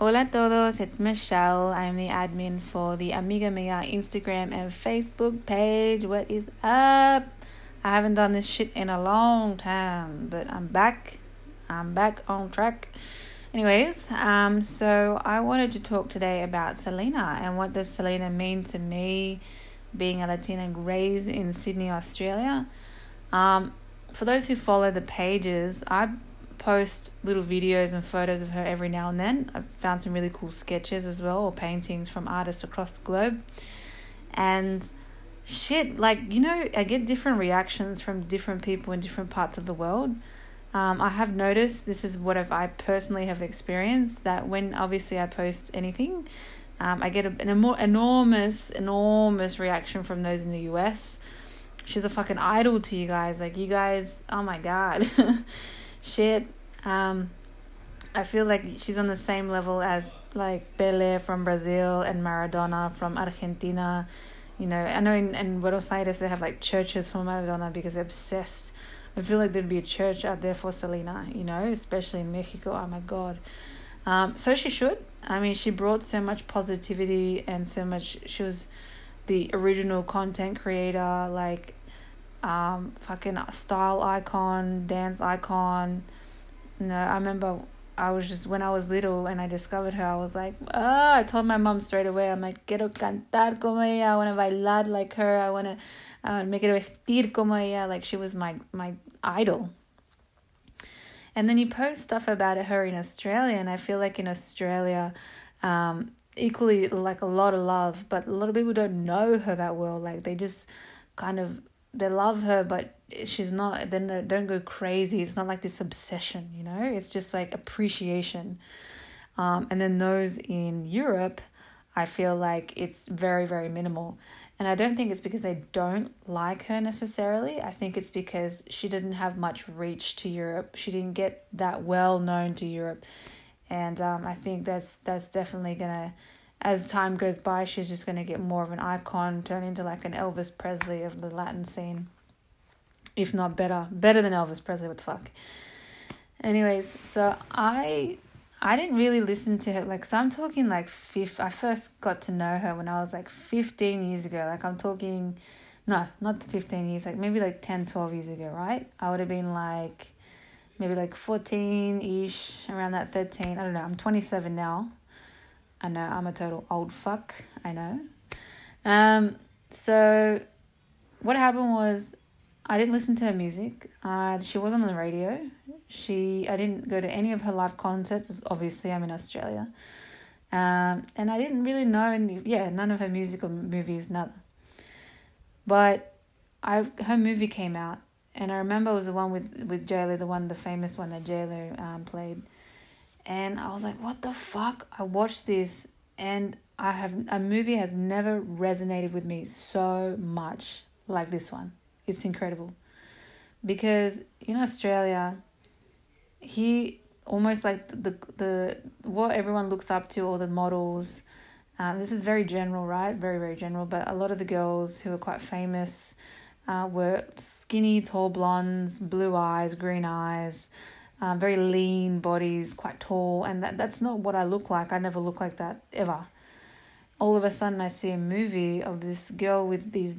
Hola todos, it's Michelle. I'm the admin for the Amiga Mia Instagram and Facebook page. What is up? I haven't done this shit in a long time, but I'm back. I'm back on track. Anyways, um, so I wanted to talk today about Selena and what does Selena mean to me, being a Latina raised in Sydney, Australia. Um, for those who follow the pages, I post little videos and photos of her every now and then. I've found some really cool sketches as well, or paintings from artists across the globe. And shit, like, you know, I get different reactions from different people in different parts of the world. Um, I have noticed this is what I've, I personally have experienced that when obviously I post anything, um, I get a, an enormous, enormous reaction from those in the US. She's a fucking idol to you guys. Like, you guys, oh my god. Shit. Um, I feel like she's on the same level as like Pele from Brazil and Maradona from Argentina. You know, I know in, in Buenos Aires they have like churches for Maradona because they're obsessed. I feel like there'd be a church out there for Selena, you know, especially in Mexico. Oh my God. Um, so she should. I mean, she brought so much positivity and so much. She was the original content creator. Like, um, fucking style icon, dance icon. Know, I remember I was just when I was little and I discovered her, I was like, ah, I told my mom straight away, I'm like, quiero cantar como ella, I want to bailar like her, I want to uh, make it vestir como ella, like she was my my idol. And then you post stuff about her in Australia, and I feel like in Australia, um, equally like a lot of love, but a lot of people don't know her that well. Like they just kind of they love her, but she's not. Then don't go crazy. It's not like this obsession, you know. It's just like appreciation. Um, and then those in Europe, I feel like it's very very minimal. And I don't think it's because they don't like her necessarily. I think it's because she didn't have much reach to Europe. She didn't get that well known to Europe, and um, I think that's that's definitely gonna as time goes by, she's just going to get more of an icon, turn into like an Elvis Presley of the Latin scene. If not better. Better than Elvis Presley, what the fuck. Anyways, so I I didn't really listen to her like so I'm talking like fifth I first got to know her when I was like 15 years ago. Like I'm talking no, not 15 years, like maybe like 10, 12 years ago, right? I would have been like maybe like 14 ish, around that 13. I don't know. I'm 27 now. I know I'm a total old fuck. I know. Um, so what happened was I didn't listen to her music. Uh, she wasn't on the radio. She I didn't go to any of her live concerts. Obviously, I'm in Australia. Um, and I didn't really know any. Yeah, none of her music or movies, none. But I her movie came out, and I remember it was the one with with J the one the famous one that J um played and I was like, what the fuck? I watched this and I have a movie has never resonated with me so much like this one. It's incredible. Because in Australia, he almost like the the what everyone looks up to, all the models. Um, this is very general, right? Very very general. But a lot of the girls who are quite famous uh, were skinny, tall blondes, blue eyes, green eyes uh, very lean bodies, quite tall, and that, that's not what I look like. I never look like that ever. All of a sudden, I see a movie of this girl with these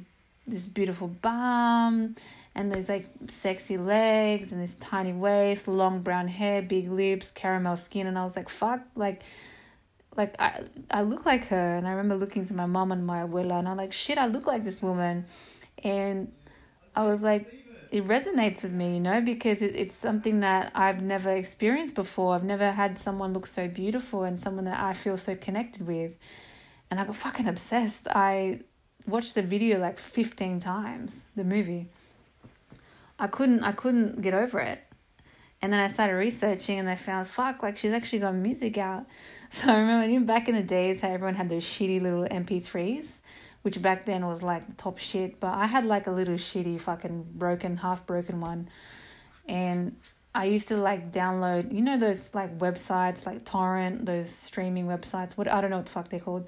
this beautiful bum and these like sexy legs and this tiny waist, long brown hair, big lips, caramel skin, and I was like, fuck, like like I I look like her and I remember looking to my mom and my abuela and I'm like, shit, I look like this woman and I was like it resonates with me, you know, because it, it's something that I've never experienced before. I've never had someone look so beautiful and someone that I feel so connected with. And I got fucking obsessed. I watched the video like 15 times, the movie. I couldn't I couldn't get over it. And then I started researching and I found fuck like she's actually got music out. So I remember even back in the days how everyone had those shitty little MP3s which back then was like the top shit. But I had like a little shitty fucking broken, half broken one. And I used to like download, you know, those like websites like Torrent, those streaming websites. What I don't know what the fuck they're called.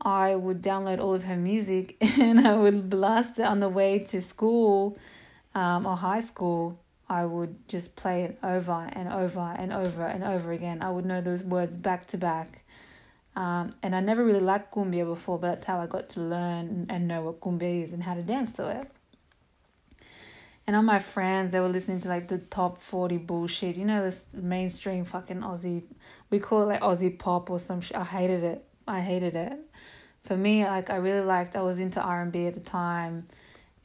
I would download all of her music and I would blast it on the way to school um, or high school. I would just play it over and over and over and over again. I would know those words back to back. Um, and I never really liked cumbia before, but that's how I got to learn and know what cumbia is and how to dance to it. And all my friends, they were listening to like the top 40 bullshit, you know, this mainstream fucking Aussie, we call it like Aussie pop or some shit. I hated it. I hated it. For me, like I really liked, I was into R&B at the time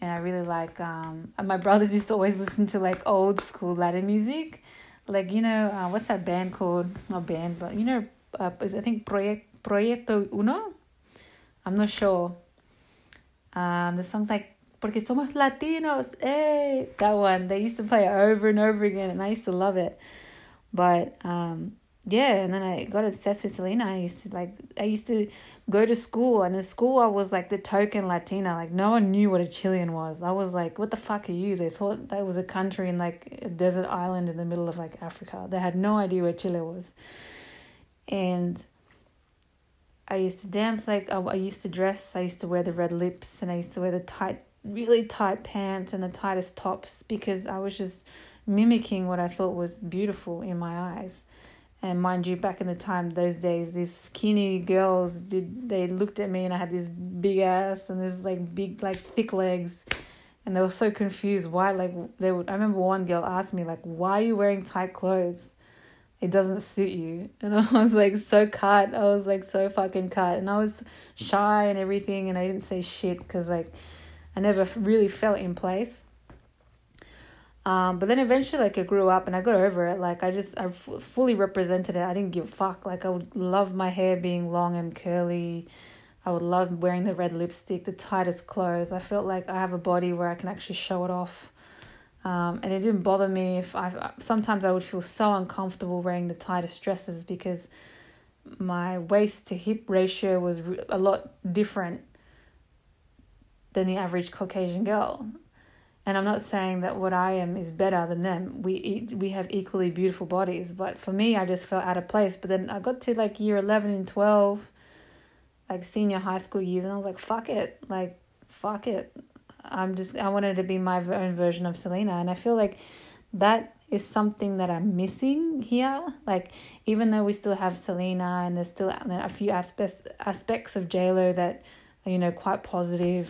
and I really like um my brothers used to always listen to like old school Latin music. Like, you know, uh, what's that band called? Not band, but you know, uh, I think Project, Proyecto Uno. I'm not sure. Um, the song's like Porque somos Latinos, hey, that one. They used to play it over and over again, and I used to love it. But um, yeah, and then I got obsessed with Selena. I used to like I used to go to school and in school I was like the token Latina. Like no one knew what a Chilean was. I was like, what the fuck are you? They thought that was a country in like a desert island in the middle of like Africa. They had no idea where Chile was. And I used to dance like I, I used to dress. I used to wear the red lips and I used to wear the tight, really tight pants and the tightest tops because I was just mimicking what I thought was beautiful in my eyes. And mind you, back in the time, those days, these skinny girls did they looked at me and I had this big ass and this like big like thick legs, and they were so confused why like they would. I remember one girl asked me like, "Why are you wearing tight clothes? It doesn't suit you." And I was like so cut. I was like so fucking cut, and I was shy and everything, and I didn't say shit because like I never really felt in place. Um, but then eventually, like, I grew up and I got over it. Like, I just, I f- fully represented it. I didn't give a fuck. Like, I would love my hair being long and curly. I would love wearing the red lipstick, the tightest clothes. I felt like I have a body where I can actually show it off. Um, and it didn't bother me if I, sometimes I would feel so uncomfortable wearing the tightest dresses because my waist to hip ratio was a lot different than the average Caucasian girl and I'm not saying that what I am is better than them. We eat, we have equally beautiful bodies, but for me, I just felt out of place. But then I got to like year eleven and twelve, like senior high school years, and I was like, "Fuck it!" Like, "Fuck it!" I'm just I wanted to be my own version of Selena, and I feel like that is something that I'm missing here. Like, even though we still have Selena, and there's still a few aspects aspects of J Lo that are you know quite positive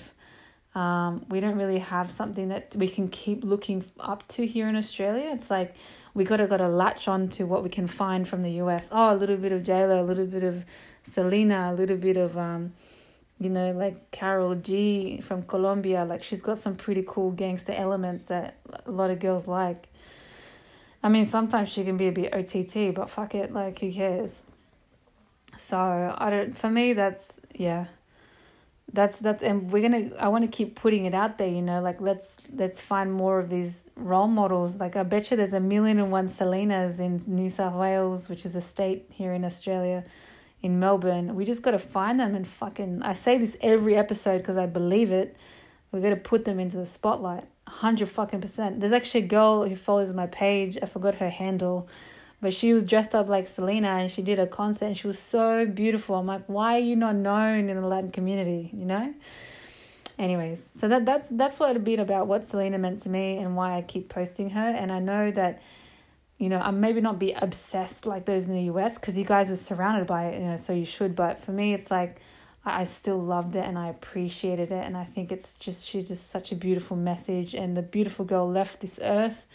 um, we don't really have something that we can keep looking up to here in Australia. It's like we gotta gotta latch on to what we can find from the US. Oh, a little bit of JLo, a little bit of Selena, a little bit of um, you know, like Karol G from Colombia. Like she's got some pretty cool gangster elements that a lot of girls like. I mean, sometimes she can be a bit OTT, but fuck it, like who cares? So I don't. For me, that's yeah that's that's and we're gonna i want to keep putting it out there you know like let's let's find more of these role models like i bet you there's a million and one selenas in new south wales which is a state here in australia in melbourne we just got to find them and fucking i say this every episode because i believe it we got to put them into the spotlight 100 fucking percent there's actually a girl who follows my page i forgot her handle but she was dressed up like Selena and she did a concert and she was so beautiful. I'm like, why are you not known in the Latin community? You know? Anyways, so that that's that's what a bit about what Selena meant to me and why I keep posting her. And I know that, you know, I'm maybe not be obsessed like those in the US because you guys were surrounded by it, you know, so you should. But for me, it's like I still loved it and I appreciated it. And I think it's just, she's just such a beautiful message. And the beautiful girl left this earth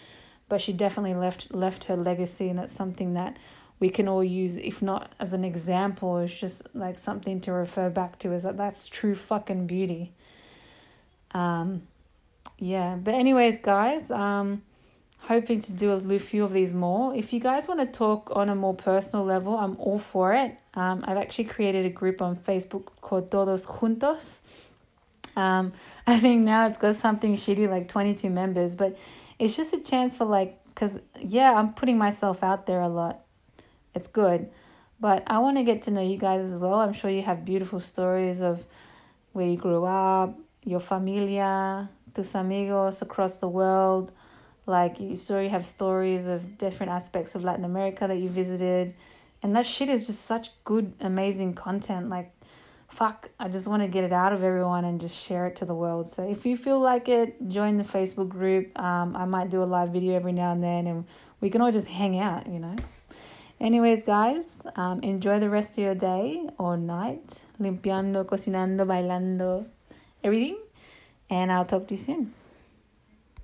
but she definitely left left her legacy and that's something that we can all use if not as an example it's just like something to refer back to is that that's true fucking beauty um yeah but anyways guys um hoping to do a few of these more. If you guys want to talk on a more personal level i'm all for it. Um i've actually created a group on facebook called todos juntos. Um i think now it's got something shitty like 22 members but it's just a chance for like because yeah i'm putting myself out there a lot. It's good. But i want to get to know you guys as well. I'm sure you have beautiful stories of where you grew up your familia tus amigos across the world like you sure you have stories of different aspects of latin america that you visited and that shit is just such good amazing content like fuck, I just want to get it out of everyone and just share it to the world. So if you feel like it, join the Facebook group. Um, I might do a live video every now and then, and we can all just hang out, you know. Anyways, guys, um, enjoy the rest of your day or night, limpiando, cocinando, bailando, everything. And I'll talk to you soon.